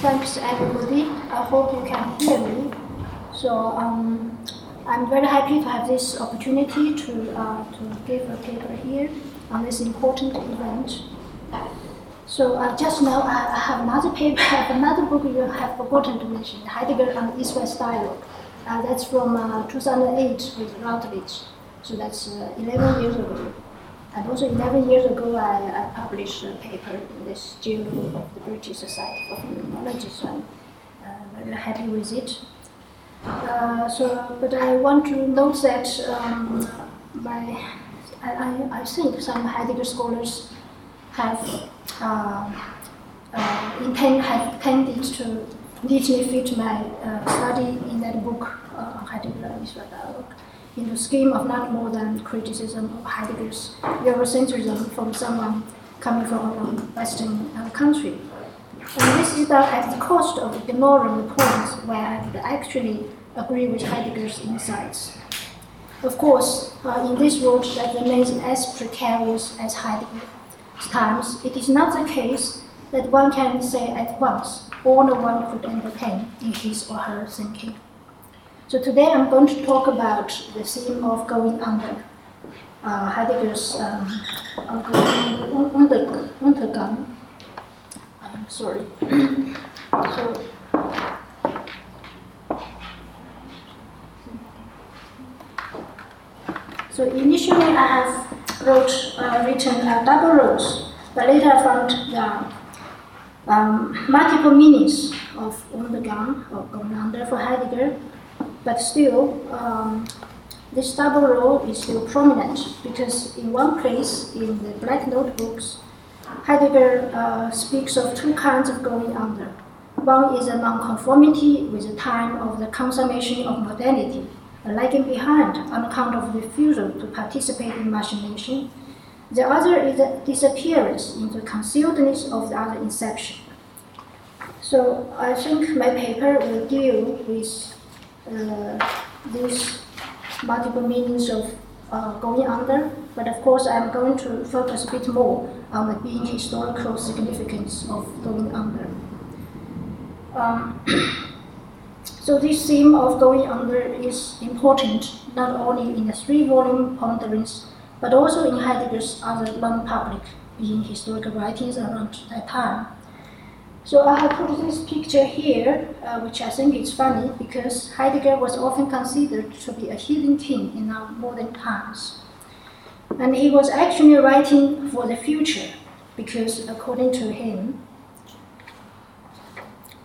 Thanks, everybody. I hope you can hear me. So, um, I'm very happy to have this opportunity to, uh, to give a paper here on this important event. So, uh, just now I, I have another paper, another book you have forgotten to mention Heidegger and East West Dialogue. Uh, that's from uh, 2008 with Routledge. So, that's uh, 11 years ago. And also 11 years ago, I, I published a paper in this journal of the British Society for Phenomenology, so I'm uh, very happy with it. Uh, so, but I want to note that um, my, I, I, I, think some Heidegger scholars have uh, uh, intend, have tended to neatly fit my uh, study in that book, uh, Heidegger East-West Dialogue in the scheme of not more than criticism of Heidegger's Eurocentrism from someone coming from a Western uh, country. And this is done at the cost of ignoring the points where I would actually agree with Heidegger's insights. Of course, uh, in this world that remains as precarious as Heidegger's times, it is not the case that one can say at once all the one could entertain in his or her thinking. So today I'm going to talk about the theme of going under. Uh, Heidegger's um, Untergang. I'm sorry. so, so initially I have wrote, uh, written a double rows, but later I found the um, multiple meanings of Untergang or going under for Heidegger but still, um, this double role is still prominent because in one place in the Black Notebooks, Heidegger uh, speaks of two kinds of going under. One is a nonconformity with the time of the consummation of modernity, a lagging behind on account of refusal to participate in machination. The other is a disappearance into concealedness of the other inception. So I think my paper will deal with these multiple meanings of uh, going under, but of course I'm going to focus a bit more on the being historical significance of going under. Um, so this theme of going under is important not only in the three-volume ponderings, but also in Heidegger's other non-public being historical writings around that time. So I have put this picture here, uh, which I think is funny because Heidegger was often considered to be a hidden king in our modern times. And he was actually writing for the future because, according to him,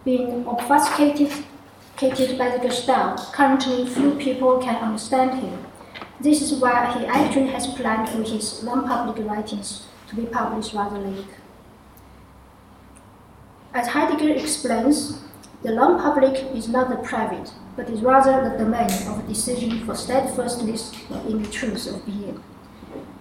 being obfuscated by the Gestell, currently few people can understand him. This is why he actually has planned for his non public writings to be published rather late. As Heidegger explains, the non-public is not the private, but is rather the domain of decision for steadfastness in the truth of being.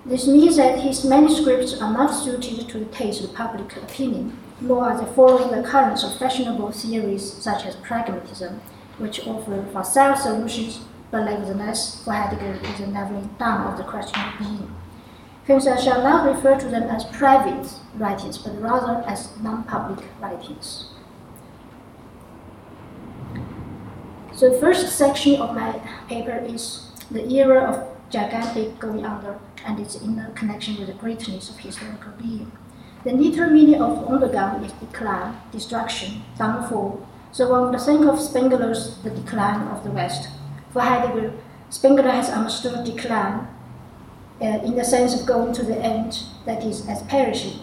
This means that his manuscripts are not suited to the taste of public opinion, nor are they following the currents of fashionable theories such as pragmatism, which offer facile solutions, but nevertheless, for Heidegger, is a narrowing down of the question of being. I shall not refer to them as private writings, but rather as non-public writings. So the first section of my paper is the era of gigantic going under and its inner connection with the greatness of historical being. The literal meaning of Untergang is decline, destruction, downfall. So one would think of Spengler's The Decline of the West. For Heidegger, Spengler has understood decline Uh, in the sense of going to the end, that is, as perishing.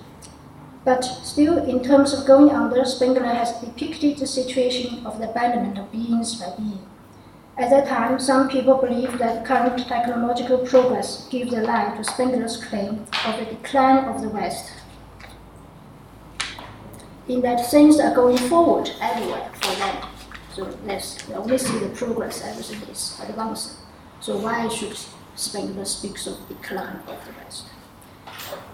But still, in terms of going under, Spengler has depicted the situation of the abandonment of beings by being. At that time, some people believed that current technological progress gives a lie to Spengler's claim of the decline of the West. In that things are going forward everywhere for them. So let's see the progress, everything is advancing. So why should Spengler speaks of decline of the West.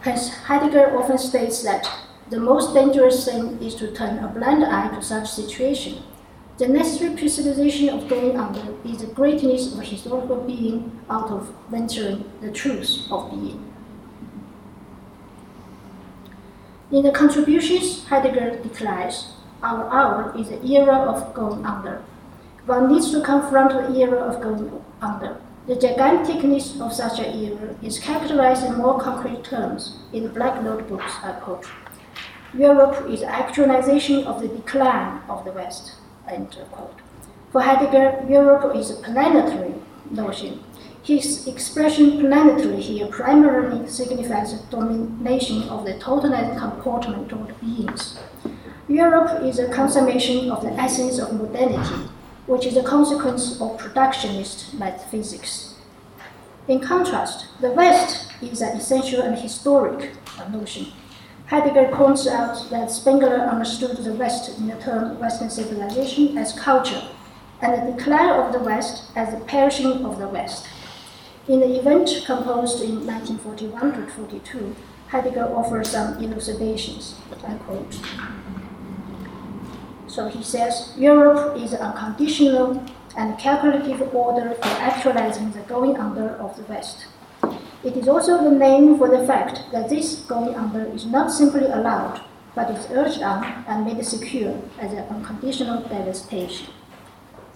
Hence, Heidegger often states that the most dangerous thing is to turn a blind eye to such situation. The necessary presupposition of going under is the greatness of historical being out of venturing the truth of being. In the contributions, Heidegger declares our hour is the era of going under. One needs to confront the era of going under. The giganticness of such an era is characterized in more concrete terms in Black Notebooks I quote. Europe is actualization of the decline of the West. End quote. For Heidegger, Europe is a planetary notion. His expression planetary here primarily signifies the domination of the totalized comportment toward beings. Europe is a consummation of the essence of modernity, which is a consequence of productionist metaphysics. In contrast, the West is an essential and historic notion. Heidegger points out that Spengler understood the West in the term Western civilization as culture, and the decline of the West as the perishing of the West. In the event composed in 1941 to 42, Heidegger offers some elucidations. I quote. So he says Europe is a conditional and calculative order for actualizing the going under of the West. It is also the name for the fact that this going under is not simply allowed, but is urged on and made secure as an unconditional devastation.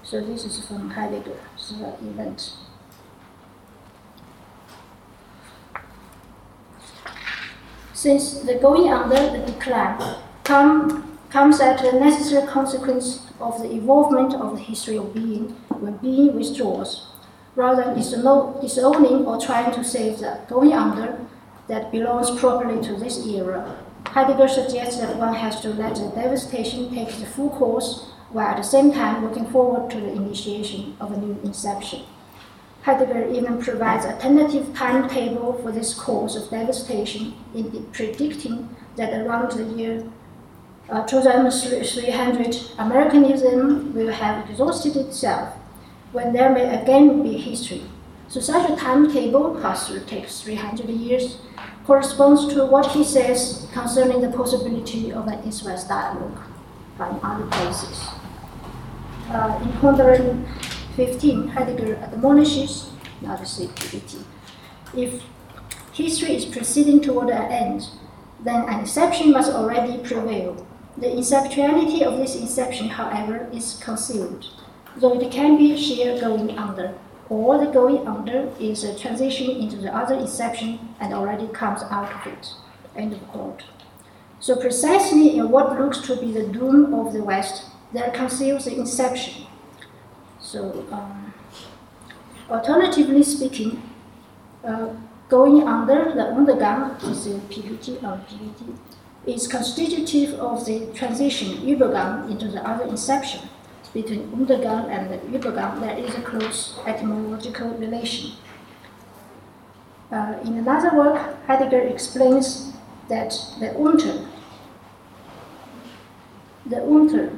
So this is from Heidegger's event. Since the going under the decline come comes as a necessary consequence of the evolvement of the history of being when being withdraws, rather than disowning or trying to save the going under that belongs properly to this era. Heidegger suggests that one has to let the devastation take its full course while at the same time looking forward to the initiation of a new inception. Heidegger even provides a tentative timetable for this course of devastation in predicting that around the year uh, 2300, Americanism will have exhausted itself when there may again be history. So such a timetable, Husserl takes 300 years, corresponds to what he says concerning the possibility of an East-West dialogue in other places. Uh, in Pondering 15, Heidegger admonishes, not CPT, if history is proceeding toward an end, then an inception must already prevail the inceptuality of this inception, however, is concealed, though it can be sheer going under, or the going under is a transition into the other inception and already comes out of it. End of quote. So precisely in what looks to be the doom of the West, there conceals the inception. So, um, alternatively speaking, uh, going under the Untergang is a PPT or PPT is constitutive of the transition Übergang into the other inception. Between Untergang and the Übergang, there is a close etymological relation. Uh, in another work, Heidegger explains that the Unter, the Unter,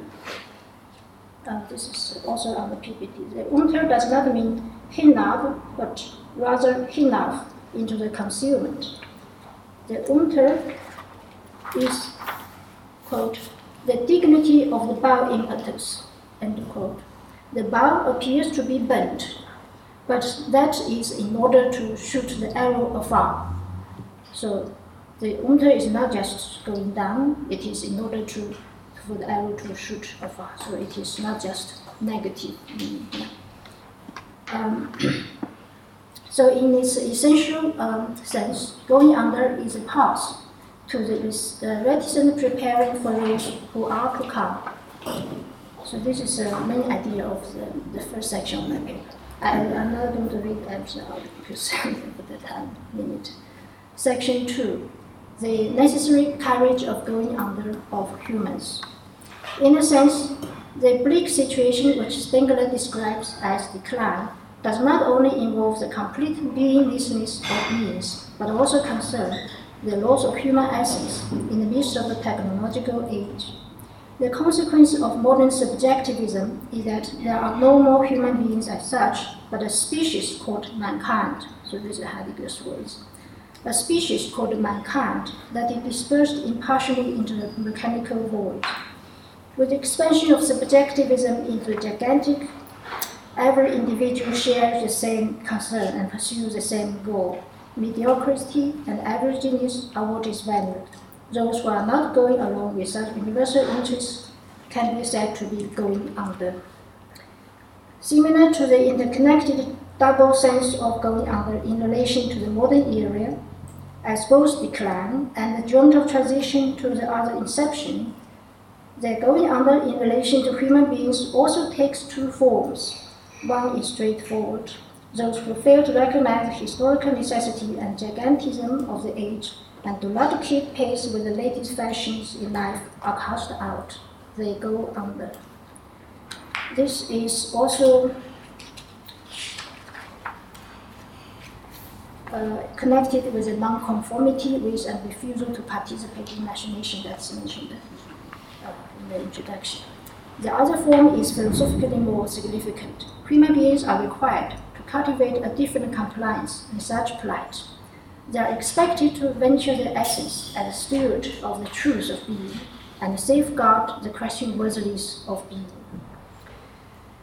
uh, this is also on the PPT, the Unter does not mean hinav, but rather hinav, into the concealment. The Unter is, quote, the dignity of the bow impetus, end quote. The bow appears to be bent, but that is in order to shoot the arrow afar. So the unter is not just going down, it is in order to for the arrow to shoot afar. So it is not just negative. Um, so in its essential um, sense, going under is a pause to the uh, reticent preparing for those who are to come. So this is the main idea of the, the first section of my paper. I, am not going to read everything out because of the time limit. Section 2 The necessary courage of going under of humans. In a sense, the bleak situation which Spengler describes as decline does not only involve the complete beinglessness of beings, but also concern the loss of human essence in the midst of the technological age. The consequence of modern subjectivism is that there are no more human beings as such, but a species called mankind. So these are Heidegger's words. A species called mankind that is dispersed impartially into the mechanical void. With the expansion of subjectivism into the gigantic, every individual shares the same concern and pursues the same goal mediocrity and averageness are what is valued. Those who are not going along with such universal interests can be said to be going under. Similar to the interconnected double sense of going under in relation to the modern era, as both decline and the joint of transition to the other inception, the going under in relation to human beings also takes two forms. One is straightforward. Those who fail to recognize the historical necessity and gigantism of the age and do not keep pace with the latest fashions in life are cast out. They go under. This is also uh, connected with a non-conformity with a refusal to participate in machination that's mentioned uh, in the introduction. The other form is philosophically more significant. Human beings are required cultivate a different compliance in such plight. They are expected to venture their essence as steward of the truth of being and safeguard the question worthiness of being.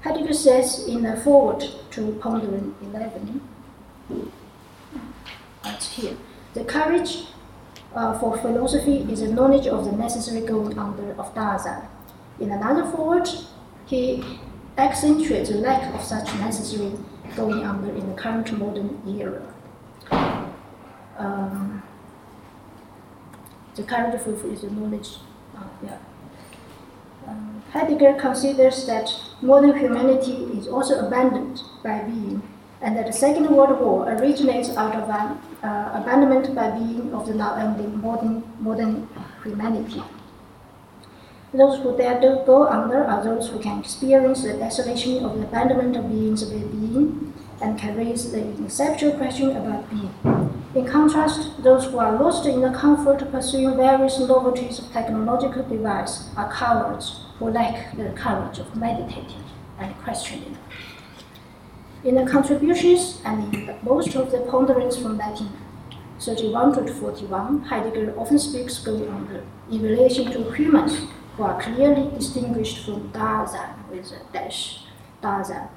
Heidegger says in the foreword to Pondering 11, that's here, the courage uh, for philosophy is a knowledge of the necessary going under of Dasein. In another foreword, he accentuates the lack of such necessary going under in the current modern era. Um, the current fulfil is the knowledge. Uh, yeah. Um, Heidegger considers that modern humanity is also abandoned by being, and that the Second World War originates out of an uh, abandonment by being of the now only modern, modern humanity. Those who dare to go under are those who can experience the desolation of the abandonment of beings by being and can raise the conceptual question about being. In contrast, those who are lost in the comfort of pursuing various novelties of technological device are cowards who lack the courage of meditating and questioning. In the contributions and in most of the ponderings from 1931 to 41, Heidegger often speaks going under in relation to humans who are clearly distinguished from Dasein with a dash, Dasein.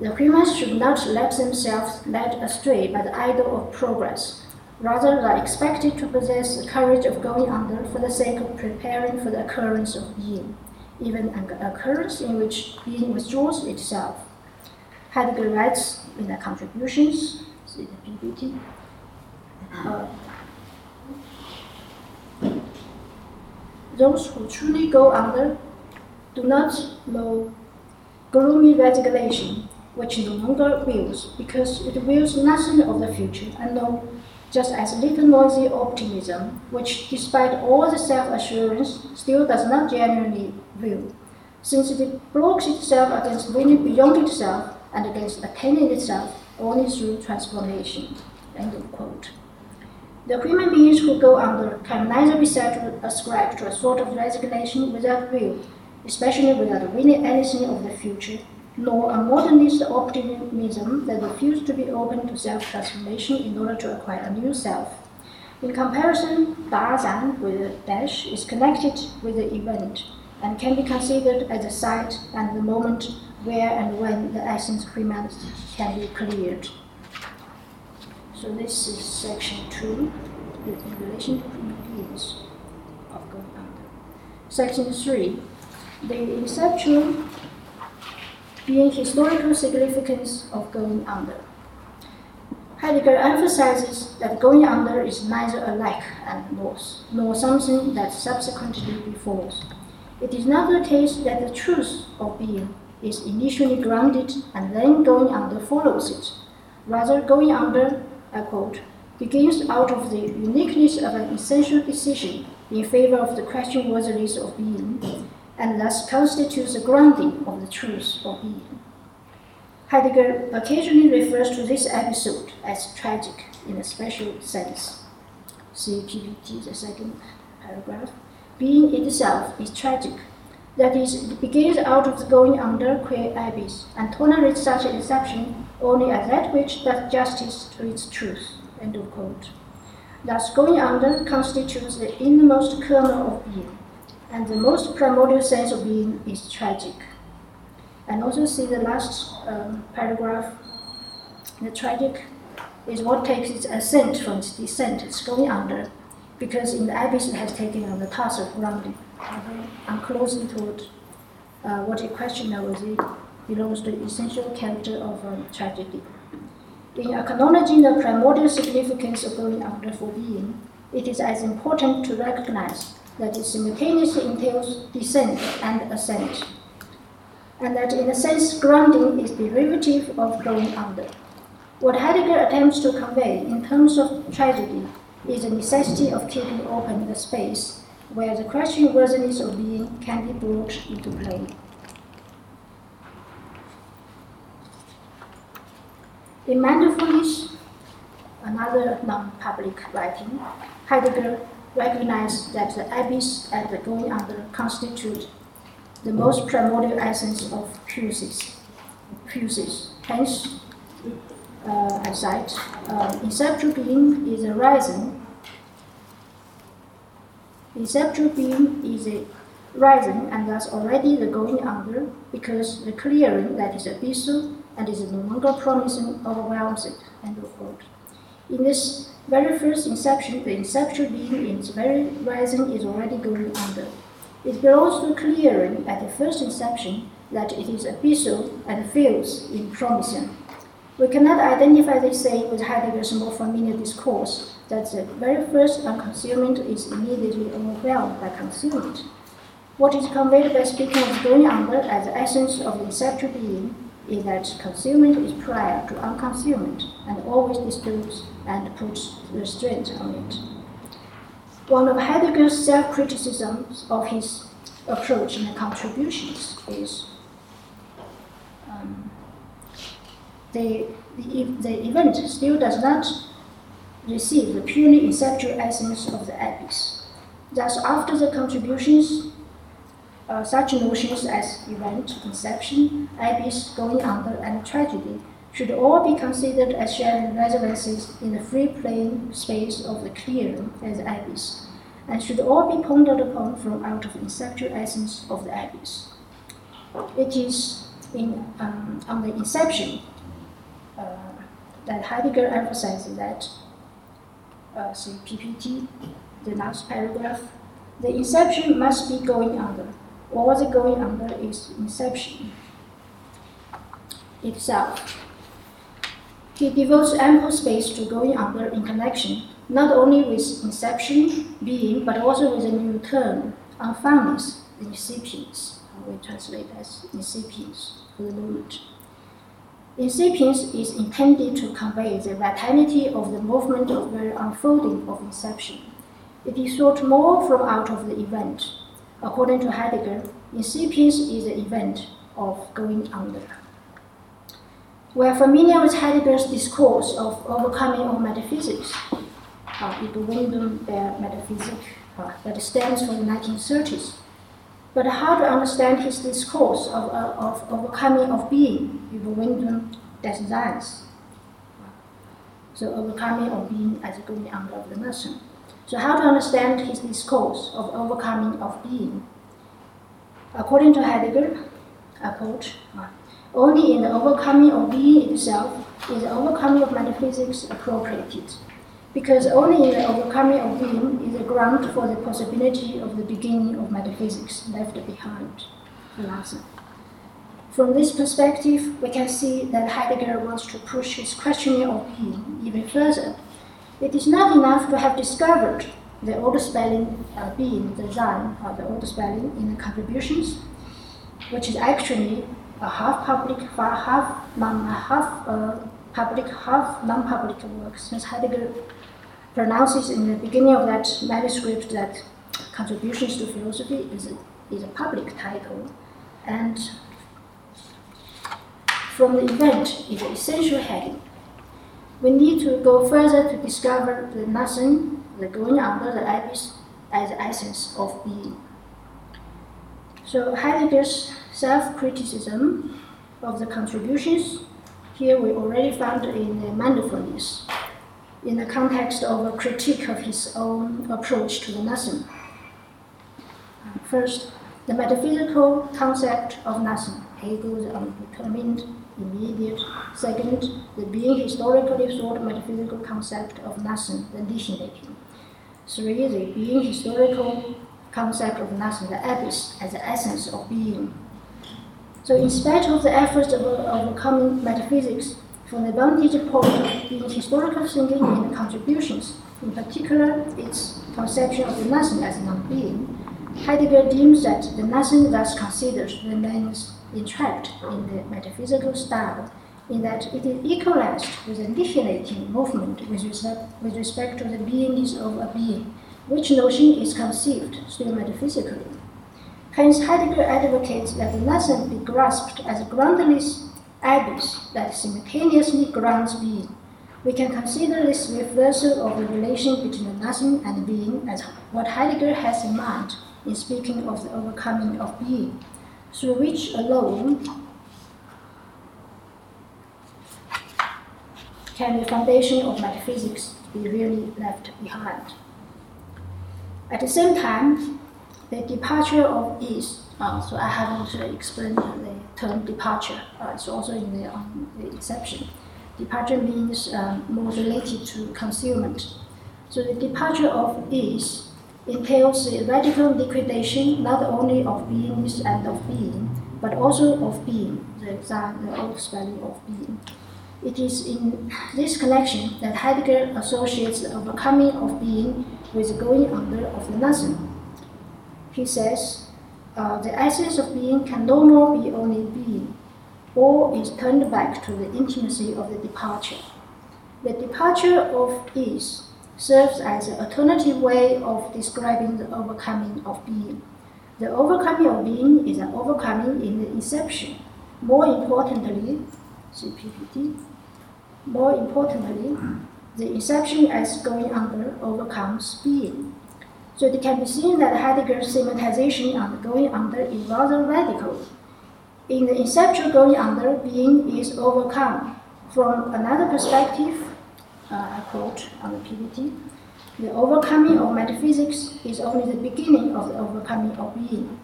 The humans should not let themselves led astray by the idol of progress. Rather, they are expected to possess the courage of going under for the sake of preparing for the occurrence of being even an occurrence in which being withdraws itself. Heidegger writes in the contributions, see the PPT. Uh, those who truly go under do not know gloomy resignation, which no longer wills, because it wills nothing of the future, and no just as little noisy optimism, which, despite all the self assurance, still does not genuinely will, since it blocks itself against winning beyond itself and against attaining itself only through transformation. End of quote. The human beings who go under can neither be said to ascribe to a sort of resignation without will, especially without winning anything of the future, nor a modernist optimism that refuses to be open to self transformation in order to acquire a new self. In comparison, Dasein with dash is connected with the event and can be considered as a site and the moment where and when the essence humanity can be cleared. So this is section two in relation to beings of going under. Section three, the inception being historical significance of going under. Heidegger emphasizes that going under is neither a lack and loss, nor something that subsequently befalls. It is not the case that the truth of being is initially grounded and then going under follows it. Rather, going under, I quote, begins out of the uniqueness of an essential decision in favor of the question worthiness of being and thus constitutes the grounding of the truth of being. Heidegger occasionally refers to this episode as tragic in a special sense. See PPT, the second paragraph. Being itself is tragic. That is, it begins out of the going under queer abyss, and tolerates such inception only as that which does justice to its truth. End of quote. Thus, going under constitutes the innermost kernel of being and the most primordial sense of being is tragic. And also see the last um, paragraph. The tragic is what takes its ascent from its descent. It's going under, because in the abyss it has taken on the task of grounding. I'm closing toward uh, what he questioned was it belongs to the essential character of um, tragedy. In acknowledging the primordial significance of going under for being, it is as important to recognize that it simultaneously entails descent and ascent, and that in a sense grounding is derivative of going under. What Heidegger attempts to convey in terms of tragedy is the necessity of keeping open the space where the question worthiness of being can be brought into play. In Mindfulness, another non-public writing, Heidegger recognized that the abyss and the going under constitute the most primordial essence of physis. physis. Hence, uh, I cite, uh, inceptual being is a rising. Inceptual being is a rising and thus already the going under because the clearing that is abyssal and is no longer promising overwhelms it. End of quote. In this very first inception, the inceptual being in its very rising is already going under. It belongs to clearing at the first inception that it is abyssal and fails in promising. We cannot identify this saying with Heidegger's more familiar discourse that the very first unconcealment is immediately overwhelmed by concealment. What is conveyed by speaking of going under as the essence of the inceptual being is that concealment is prior to unconcealment and always disturbs and puts restraint on it. One of Heidegger's self criticisms of his approach and contributions is um, the, the, the event still does not receive the purely inceptual essence of the abyss. Thus, after the contributions, uh, such notions as event, inception, abyss, going under, and tragedy should all be considered as sharing residences in the free plane space of the clearing the abyss, and should all be pondered upon from out of the inceptual essence of the abyss. It is in, um, on the inception uh, that Heidegger emphasizes that, uh, see PPT, the last paragraph, the inception must be going under all the going under is inception itself. He devotes ample space to going under in connection not only with inception, being, but also with a new term, Anfängnis, the incipience. We translate as incipience for the moment. Incipience is intended to convey the vitality of the movement of the unfolding of inception. It is sought more from out of the event, According to Heidegger, incipience is the event of going under. We are familiar with Heidegger's discourse of overcoming of metaphysics, uh, Überwindung der Metaphysik, uh, that stands from the 1930s. But how to understand his discourse of, uh, of overcoming of being, Überwindung des Seins? So overcoming of being as going under of the nothing. So, how to understand his discourse of overcoming of being? According to Heidegger, I quote, only in the overcoming of being itself is the overcoming of metaphysics appropriated, because only in the overcoming of being is the ground for the possibility of the beginning of metaphysics left behind. From this perspective, we can see that Heidegger wants to push his questioning of being even further it is not enough to have discovered the old spelling uh, being the Seyn, uh, the old spelling in the contributions, which is actually a half public, half non, half uh, public, half non-public work. Since Heidegger pronounces in the beginning of that manuscript that contributions to philosophy is a, is a public title, and from the event is an essential heading we need to go further to discover the nothing, the going under the abyss as the essence of being. So Heidegger's self-criticism of the contributions here we already found in the mindfulness, in the context of a critique of his own approach to the nothing. First, the metaphysical concept of nothing. Hegel's undetermined immediate. Second, the being historically thought metaphysical concept of nothing, the Nichtmaking. Three, the being historical concept of nothing, the abyss as the essence of being. So, in spite of the efforts of overcoming metaphysics, from the vantage point of being historical thinking and contributions, in particular its conception of the nothing as non-being, Heidegger deems that the nothing thus considered remains entrapped in the metaphysical style, in that it is equalized with a annihilating movement with respect, with respect to the beingness of a being, which notion is conceived still metaphysically. Hence, Heidegger advocates that the nothing be grasped as a groundless abyss that simultaneously grounds being. We can consider this reversal of the relation between nothing and being as what Heidegger has in mind in speaking of the overcoming of being, through which alone can the foundation of metaphysics be really left behind. At the same time, the departure of is, uh, so I haven't explained the term departure, uh, it's also in the, um, the inception. Departure means um, more related to concealment. So the departure of entails the radical liquidation not only of beingness and of being, but also of being, the, the old spelling of being. It is in this connection that Heidegger associates the overcoming of being with the going under of the nothing. He says, uh, the essence of being can no more be only being. All is turned back to the intimacy of the departure. The departure of is serves as an alternative way of describing the overcoming of being. The overcoming of being is an overcoming in the inception. More importantly, CPPT, more importantly, the inception as going under overcomes being. So it can be seen that Heidegger's sematization on going under is rather radical. In the inception going under, being is overcome. From another perspective, uh, I quote on the PPT, the overcoming of metaphysics is only the beginning of the overcoming of being.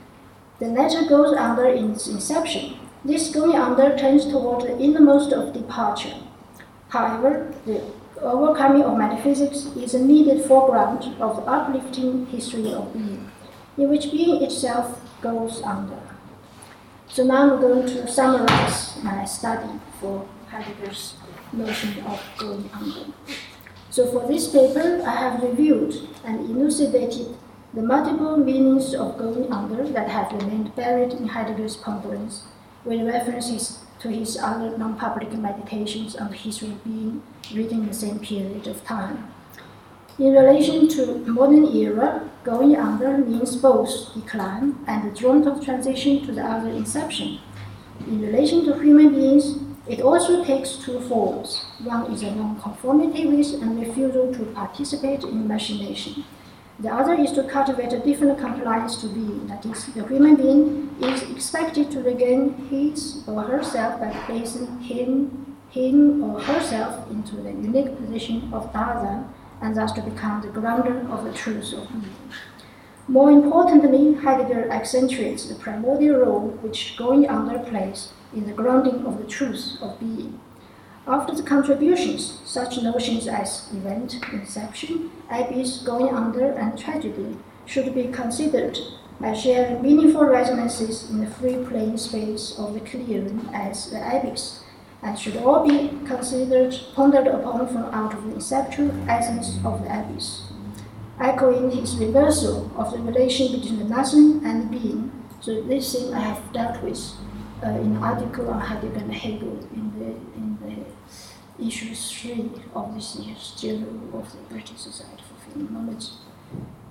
The latter goes under in its inception. This going under turns toward the innermost of departure. However, the overcoming of metaphysics is a needed foreground of the uplifting history of being, in which being itself goes under. So now I'm going to summarize my study for Heidegger's notion of going under. So for this paper, I have reviewed and elucidated the multiple meanings of going under that have remained buried in Heidegger's ponderings, with references to his other non-public meditations on the history of being written in the same period of time. In relation to modern era, going under means both decline and the joint of transition to the other inception. In relation to human beings, it also takes two forms. One is a non-conformity with and refusal to participate in machination. The other is to cultivate a different compliance to being. That is, the human being is expected to regain his or herself by placing him, him or herself into the unique position of Dasein and thus to become the grounder of the truth of being. More importantly, Heidegger accentuates the primordial role which going under plays in the grounding of the truth of being. After the contributions, such notions as event, inception, abyss, going under, and tragedy should be considered as sharing meaningful resonances in the free plane space of the clearing as the abyss, and should all be considered, pondered upon from out of the inceptual essence of the abyss. Echoing his reversal of the relation between the nothing and the being, so this thing I have dealt with uh, in an article on Heidegger and Hegel in the, in the issue 3 of this year's Journal of the British Society for Phenomenology.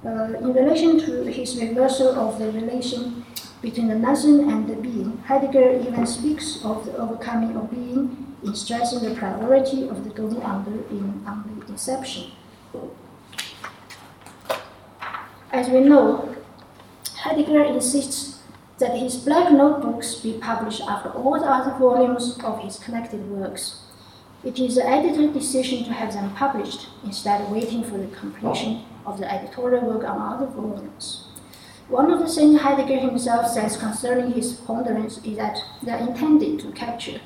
Uh, in relation to his reversal of the relation between the nothing and the being, Heidegger even speaks of the overcoming of being in stressing the priority of the going under in on the inception. As we know, Heidegger insists that his black notebooks be published after all the other volumes of his collected works. It is the editor's decision to have them published instead of waiting for the completion of the editorial work on other volumes. One of the things Heidegger himself says concerning his ponderings is that they are intended to capture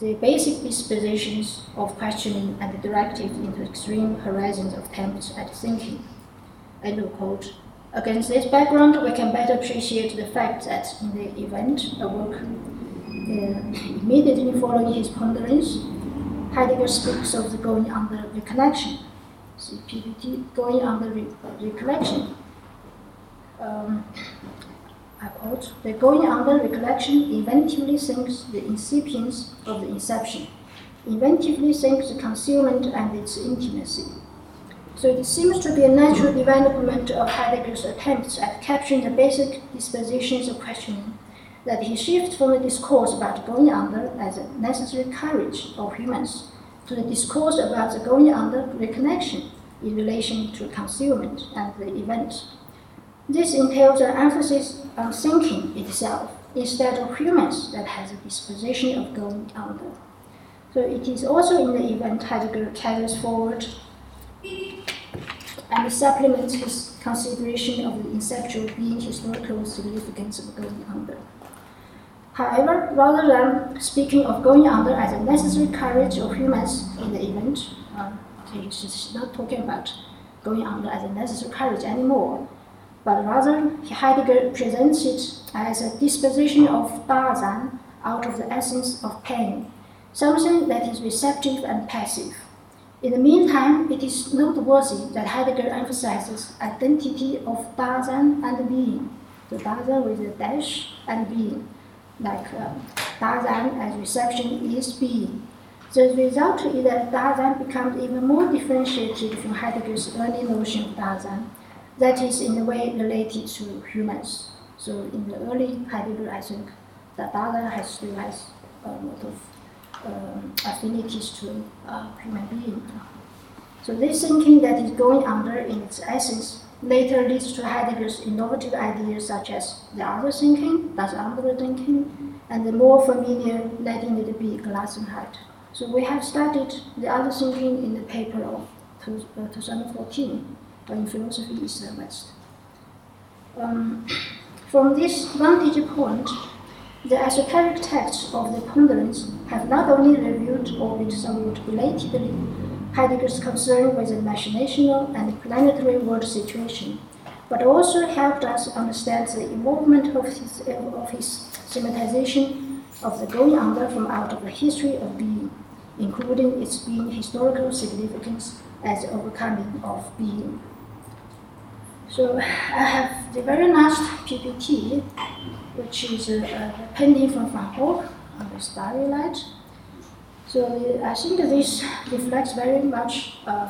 the basic dispositions of questioning and directives into extreme horizons of attempts at thinking. Against this background, we can better appreciate the fact that in the event, a work immediately following his ponderings, Heidegger speaks of the going under recollection. PPT, going under re- recollection. Um, I quote, the going under recollection inventively sinks the incipience of the inception, inventively sinks the concealment and its intimacy. So it seems to be a natural development of Heidegger's attempts at capturing the basic dispositions of questioning that he shifts from the discourse about going under as a necessary courage of humans to the discourse about the going under recollection in relation to concealment and the event. This entails an emphasis on thinking itself instead of humans that has a disposition of going under. So it is also in the event Heidegger carries forward and supplements his consideration of the inceptual being historical significance of going under. However, rather than speaking of going under as a necessary courage of humans in the event, um, he's not talking about going under as a necessary courage anymore, but rather Heidegger presents it as a disposition of Dasein out of the essence of pain, something that is receptive and passive. In the meantime, it is noteworthy that Heidegger emphasizes identity of Dasein and being, the Dasein with a dash and being like uh, Dasein as reception is being. The result is that Dasein becomes even more differentiated from Heidegger's early notion of Dasein, that is in a way related to humans. So in the early Heidegger, I think that Dasein has still has a lot of um, affinities to uh, human being. So this thinking that is going under in its essence later leads to Heidegger's innovative ideas such as the other thinking, das andere thinking, and the more familiar letting it be Gelassenheit. So we have studied the other thinking in the paper of 2014 uh, in Philosophy East and West. Um, from this vantage point, the esoteric texts of the ponderings have not only reviewed, albeit somewhat belatedly, Heidegger's concern with the machinational and planetary world situation, but also helped us understand the involvement of his, of his thematization of the going under from out of the history of being, including its being historical significance as the overcoming of being. So I have the very last PPT, which is uh, uh, a, a painting from Van Gogh on the Starry Night. So uh, I think this reflects very much uh,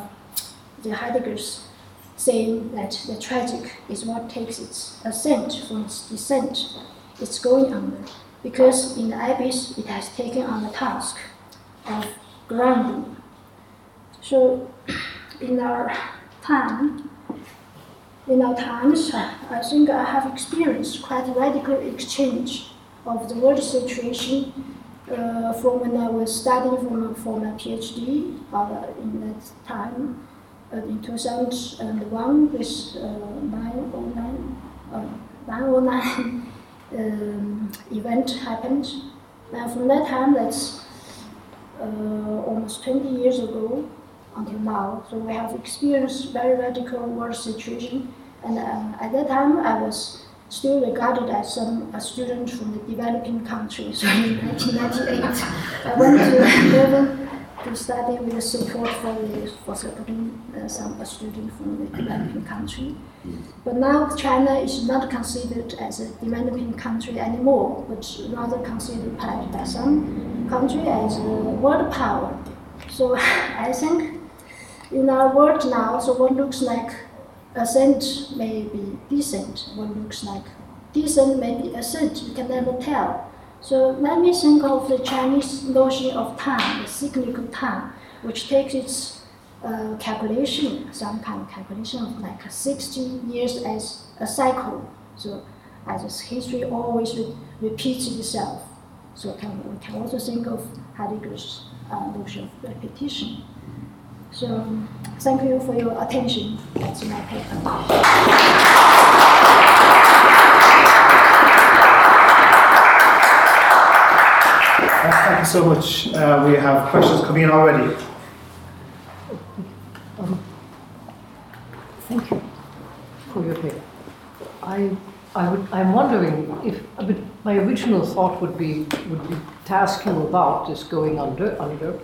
the Heidegger's saying that the tragic is what takes its ascent from its descent, its going under, because in the abyss it has taken on the task of grounding. So in our time, in our times, I think I have experienced quite a radical exchange of the world situation uh, from when I was studying for, my, for my PhD uh, in that time, uh, in 2001, this uh, 909, uh, 909 um, event happened. And from that time, that's uh, almost 20 years ago until now. So we have experienced very radical world situation. And uh, at that time, I was still regarded as some, a student from the developing countries. So in 1998, I went to Leuven to study with the support for, the, for supporting uh, some a student from the developing country. But now China is not considered as a developing country anymore, but rather considered by, by some country as a world power. So I think in our world now, so what looks like ascent may be descent, what looks like descent may be ascent, you can never tell. So let me think of the Chinese notion of time, the cyclical time, which takes its uh, calculation, some kind of calculation of like 60 years as a cycle. So as history always re- repeats itself. So can, we can also think of Heidegger's uh, notion of repetition. So thank you for your attention. That's my paper. Thank you so much. Uh, we have questions coming in already. Um, thank you for your paper. I, I would, I'm wondering if, but my original thought would be would be to ask you about this going under under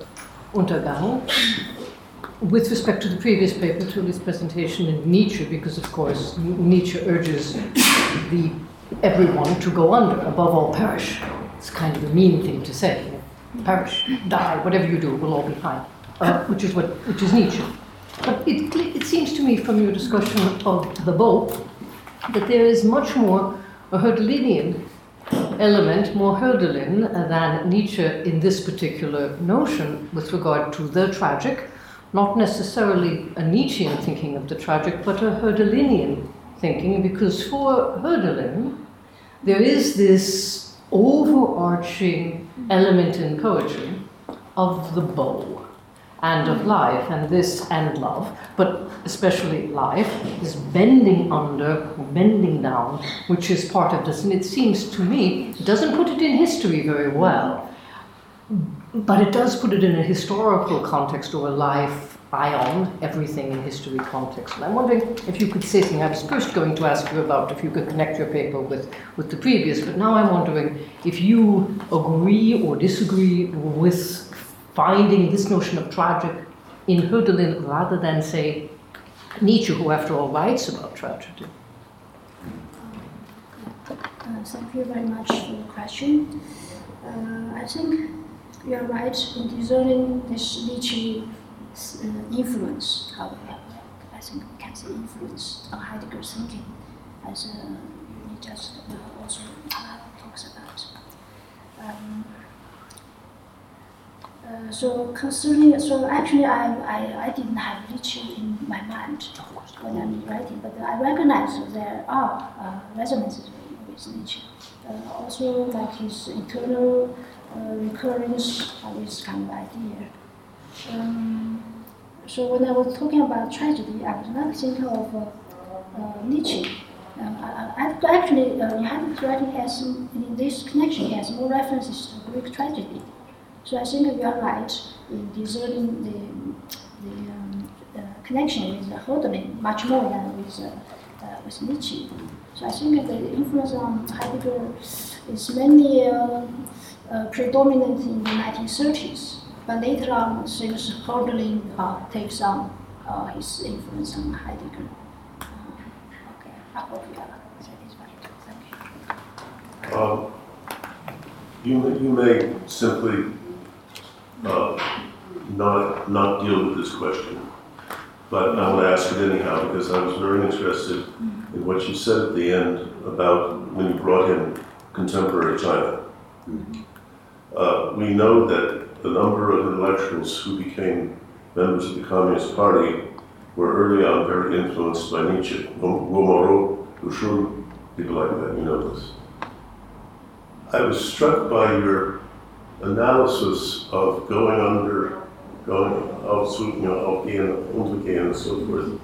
Untergang with respect to the previous paper, Tully's presentation in Nietzsche, because of course Nietzsche urges the everyone to go under, above all perish. It's kind of a mean thing to say. Perish, die, whatever you do, we'll all be fine. Uh, which is what which is Nietzsche. But it, it seems to me from your discussion of the both that there is much more a Hölderlinian element, more Hölderlin than Nietzsche in this particular notion with regard to the tragic, not necessarily a Nietzschean thinking of the tragic, but a Hölderlinian thinking, because for Hölderlin, there is this overarching element in poetry of the bow and of life, and this and love, but especially life, is bending under, bending down, which is part of this. And it seems to me, it doesn't put it in history very well, but it does put it in a historical context or a life ion, everything in history context. And I'm wondering if you could say something. I was first going to ask you about if you could connect your paper with, with the previous, but now I'm wondering if you agree or disagree with finding this notion of tragic in Hölderlin rather than, say, Nietzsche, who, after all, writes about tragedy. Uh, thank you very much for the question. Uh, I think you're right in discerning this Nietzsche uh, influence, however, I think we can say influence on Heidegger's thinking, as uh, you just uh, also uh, talks about. Um, uh, so concerning, so actually I, I, I didn't have Nietzsche in my mind when I'm writing, but I recognize there are uh, resonances with Nietzsche. Uh, also like his internal uh, recurrence of this kind of idea. Um, so when I was talking about tragedy, I was not thinking of uh, Nietzsche. Um, I, I, actually, uh, in writing has, in this connection, has more references to Greek tragedy. So I think you are right in discerning the, the um, uh, connection with Hölderlin much more than with, uh, uh, with Nietzsche. So I think the influence on Heidegger is mainly uh, uh, predominant in the 1930s, but later on, since Hölderlin uh, takes on his influence on Heidegger. okay, I hope you are satisfied. Thank you. Um, you, you may simply uh, not, not deal with this question. But I want to ask it anyhow because I was very interested in what you said at the end about when you brought in contemporary China. Uh, we know that a number of intellectuals who became members of the Communist Party were early on very influenced by Nietzsche, Moru, Lu people like that, you know this. I was struck by your analysis of going under, going aufsuchen, aufgehen, untergehen, and so forth.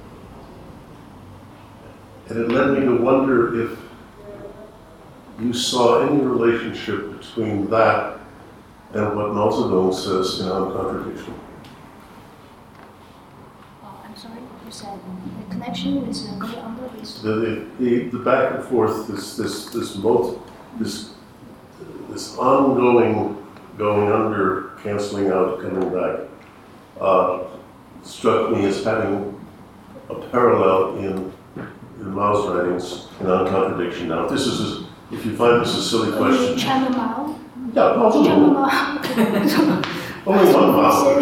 And it led me to wonder if you saw any relationship between that and what Mao Zedong says in On Contradiction. Oh, I'm sorry, you said the connection with going under. The, the, the, back and forth, this, this, this, multi, this, this ongoing going under, canceling out, coming back, uh, struck me as having a parallel in, in Mao's writings in On Contradiction. Now, if this is, a, if you find this a silly question. China Mao? Yeah, Mao Only one Mao.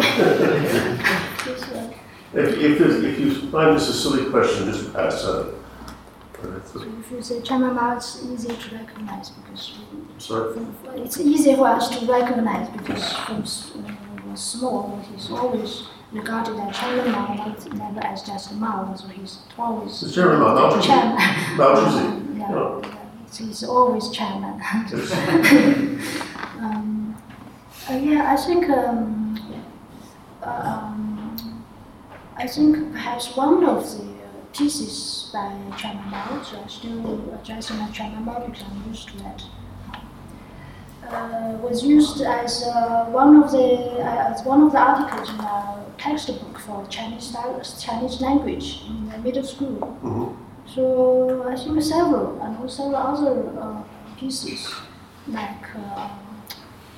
if, if, if you find this a silly question, just pass on so if you say China Mao, it's easy to recognize because Sorry? it's easy for us to recognize because from when he was small, he's always regarded as China Mao, not never as just Mao. So he's always it's Chairman Mao, Mao Chairman. Mao yeah, yeah, he's always chairman. um, uh, yeah, I think. Um, um, I think perhaps one of the pieces by Chairman Mao, so I still addressing my Chairman Mao because I'm used to that. Uh, was used as uh, one of the uh, as one of the articles in a textbook for Chinese Chinese language in the middle school. Mm-hmm. So I think several and several other uh, pieces like uh,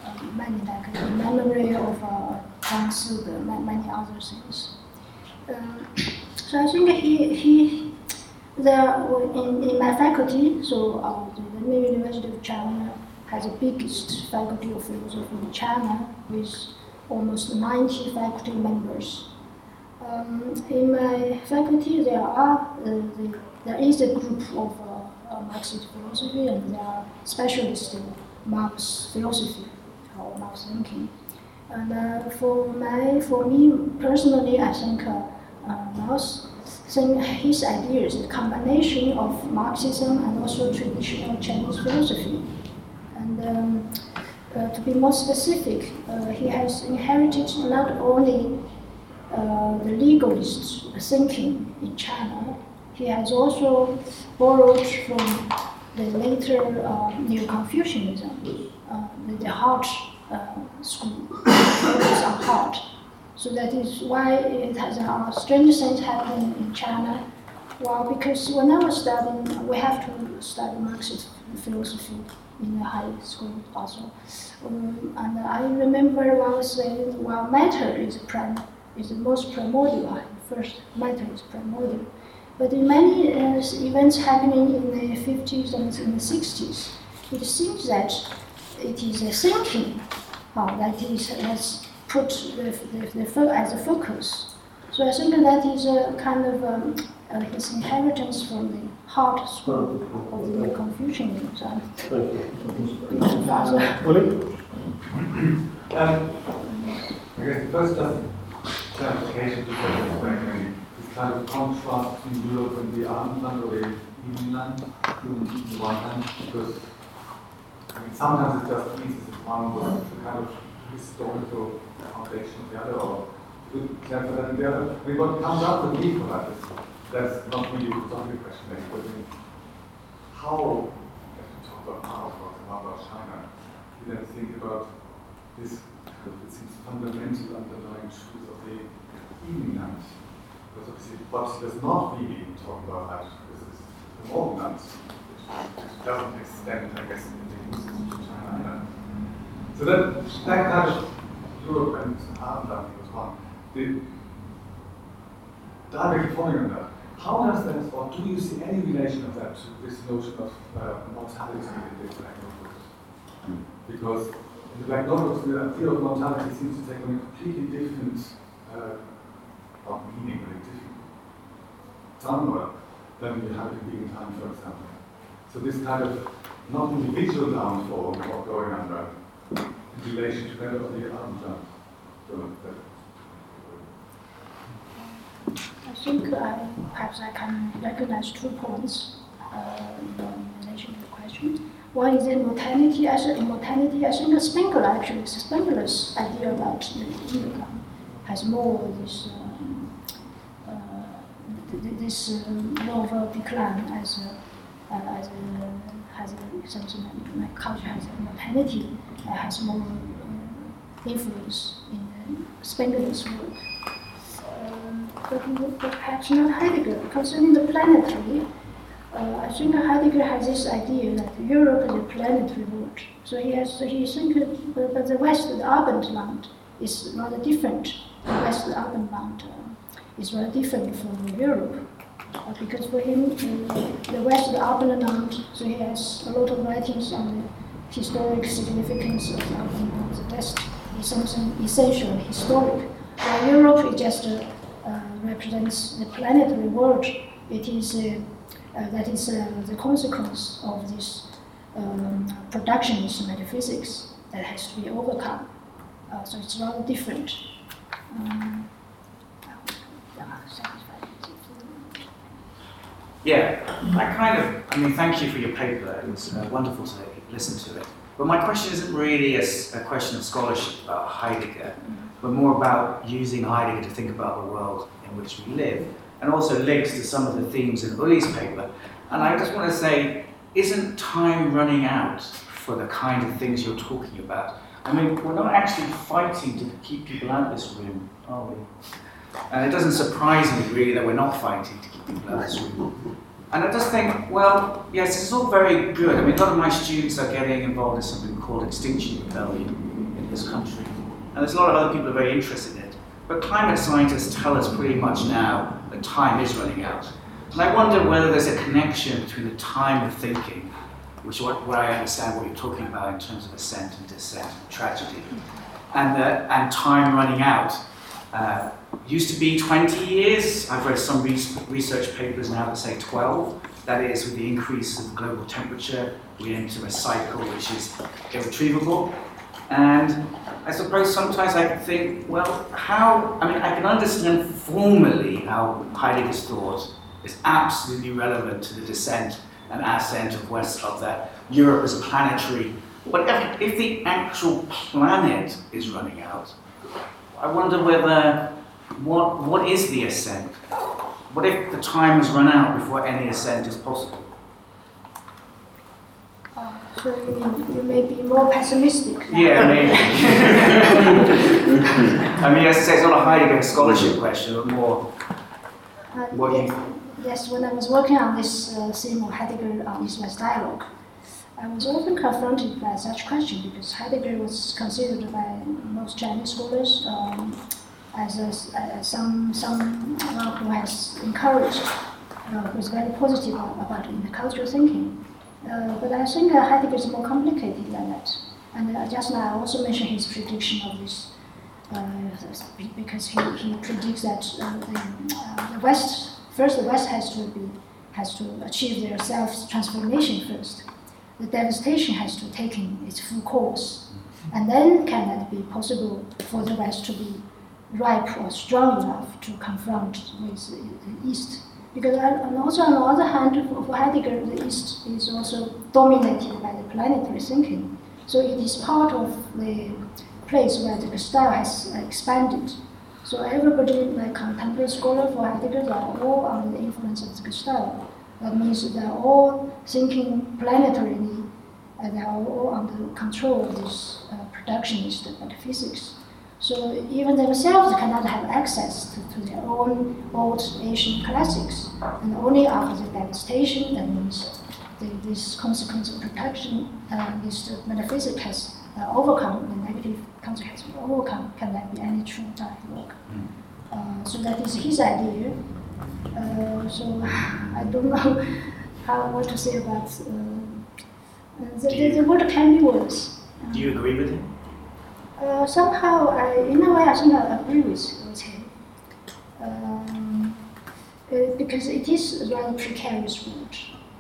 uh, many like the memory of uh, Si, many other things. Um, so I think he he there in, in my faculty, so uh, the Renmin University of China has the biggest faculty of philosophy in China with almost 90 faculty members. Um, in my faculty, there are uh, the, there is a group of uh, Marxist philosophy, and there are specialists in Marx philosophy or Marx thinking. And uh, for my, for me personally, I think uh, uh, Marx, think his ideas, the combination of Marxism and also traditional Chinese philosophy. And um, uh, to be more specific, uh, he has inherited not only uh, the legalist thinking in China, he has also borrowed from the later uh, Neo-Confucianism, uh, the, Heart uh, school, focus on Heart. So that is why it has a strange things happening in China. Well, because when I was studying, we have to study Marxist philosophy in the high school also. Um, and I remember one saying, well, matter is prime, is the most primordial. First, matter is primordial. But in many uh, events happening in the 50s and in the 60s, it seems that it is a thinking uh, that is, has put the, the, the, as a focus. So I think that is a kind of um, uh, his inheritance from the Heart school of the Confucianism. Thank you. Willie? Um, I guess the first just clarification to the kind of contrast between Europe and the Abendland or the Evenland on the one hand, because I mean, sometimes it just means that one was the kind of historical foundation of the other, or good clarify that in the other. I mean, what comes up with me for that is that's not really a philosophical question, maybe, but I mean, how, if we talk about Mao, for example, about China, you then think about this, it seems fundamental underlying truth of the Evenland because obviously what does not really talk about that that is the movement, which doesn't extend, I guess, to China either. So that, that kind of Europe and Abendland was one. The, directly following on that, how does that, or do you see any relation of that to this notion of uh, mortality in the Black Notebooks? Because in the Black Notebooks, the idea of mortality seems to take on a completely different uh, meaning very different somewhere than you have in being time, for example. So this kind of not individual downfall or going under in relation to that of the other I think I, perhaps I can recognize two points uh, in relation to the question. One is immortality. As immortality, I think a Spengler actually, Spengler's idea about the income has more of this uh, this law of decline as a, uh, as a, has a, something like culture has a mortality uh, has more uh, influence in Spengler's work. But, perhaps not Heidegger. Concerning the planetary, uh, I think Heidegger has this idea that Europe is a planetary world. So he has, so he thinks, but, but the West, the Abendland, is rather different. The West, the Abendland uh, is very different from Europe. Uh, because for him, uh, the West, the Abendland, so he has a lot of writings on the historic significance of the Abendland. Is something essential, historic. While Europe, it just uh, uh represents the planetary world. It is uh, uh, that is the consequence of this um, productionist metaphysics that has to be overcome. so it's rather different. Um, Yeah, I kind of, I mean, thank you for your paper. It was uh, wonderful to listen to it. But my question isn't really a, a, question of scholarship about Heidegger, but more about using Heidegger to think about the world in which we live, and also links to some of the themes in Uli's paper. And I just want to say, isn't time running out for the kind of things you're talking about? I mean, we're not actually fighting to keep people out of this room, are we? And it doesn't surprise me really that we're not fighting to keep people out of room. And I just think, well, yes, it's all very good. I mean, a lot of my students are getting involved in something called Extinction Rebellion in this country. And there's a lot of other people who are very interested in it. But climate scientists tell us pretty much now that time is running out. And I wonder whether there's a connection between the time of thinking, which what, what I understand what you're talking about in terms of ascent and descent tragedy, and, the, and time running out. Uh, used to be 20 years. I've read some research papers now that say 12. That is, with the increase of global temperature, we enter a cycle which is irretrievable. And I suppose sometimes I think, well, how, I mean, I can understand formally how Heidegger's thought is absolutely relevant to the descent and ascent of West of that Europe as a planetary. But if, if the actual planet is running out, I wonder whether what what is the ascent? What if the time has run out before any ascent is possible? Uh, so you, you may be more pessimistic. Yeah, maybe. I mean, as I say, it's not a Heidegger scholarship question, but more uh, what yes, you. Yes, when I was working on this uh, theme of Heidegger on East-West dialogue, I was often confronted by such question because Heidegger was considered by most Chinese scholars um, as a, uh, some someone who has encouraged, uh, who is very positive about cultural thinking. Uh, but I think uh, Heidegger is more complicated than that. And uh, just now I also mentioned his prediction of this, uh, because he, he predicts that the, the West first the West has to be has to achieve their self transformation first the devastation has to take in its full course. And then can that be possible for the West to be ripe or strong enough to confront with the East? Because also on the other hand, for Heidegger, the East is also dominated by the planetary thinking. So it is part of the place where the style has expanded. So everybody, like contemporary scholar for Heidegger, are all under the influence of the Gestell. That means they're all thinking planetarily, and they're all under control of this uh, productionist metaphysics. So even themselves cannot have access to, to their own old Asian classics. And only after the devastation, that means the, this consequence of production, uh, this metaphysics has uh, overcome, the negative consequence has overcome, can there be any true dialogue? Mm. Uh, so that is his idea. Uh, so I don't know how what to say about uh, the, the, the word can be worse. Do you agree with him? Uh, somehow, I, in a way, I think I agree with, with him. Um, because it is a rather precarious word.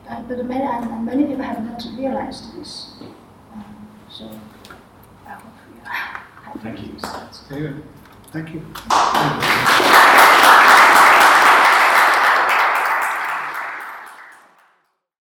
Uh, but many, and many people have not realized this. Um, so, I hope you are. Thank you. Thank you.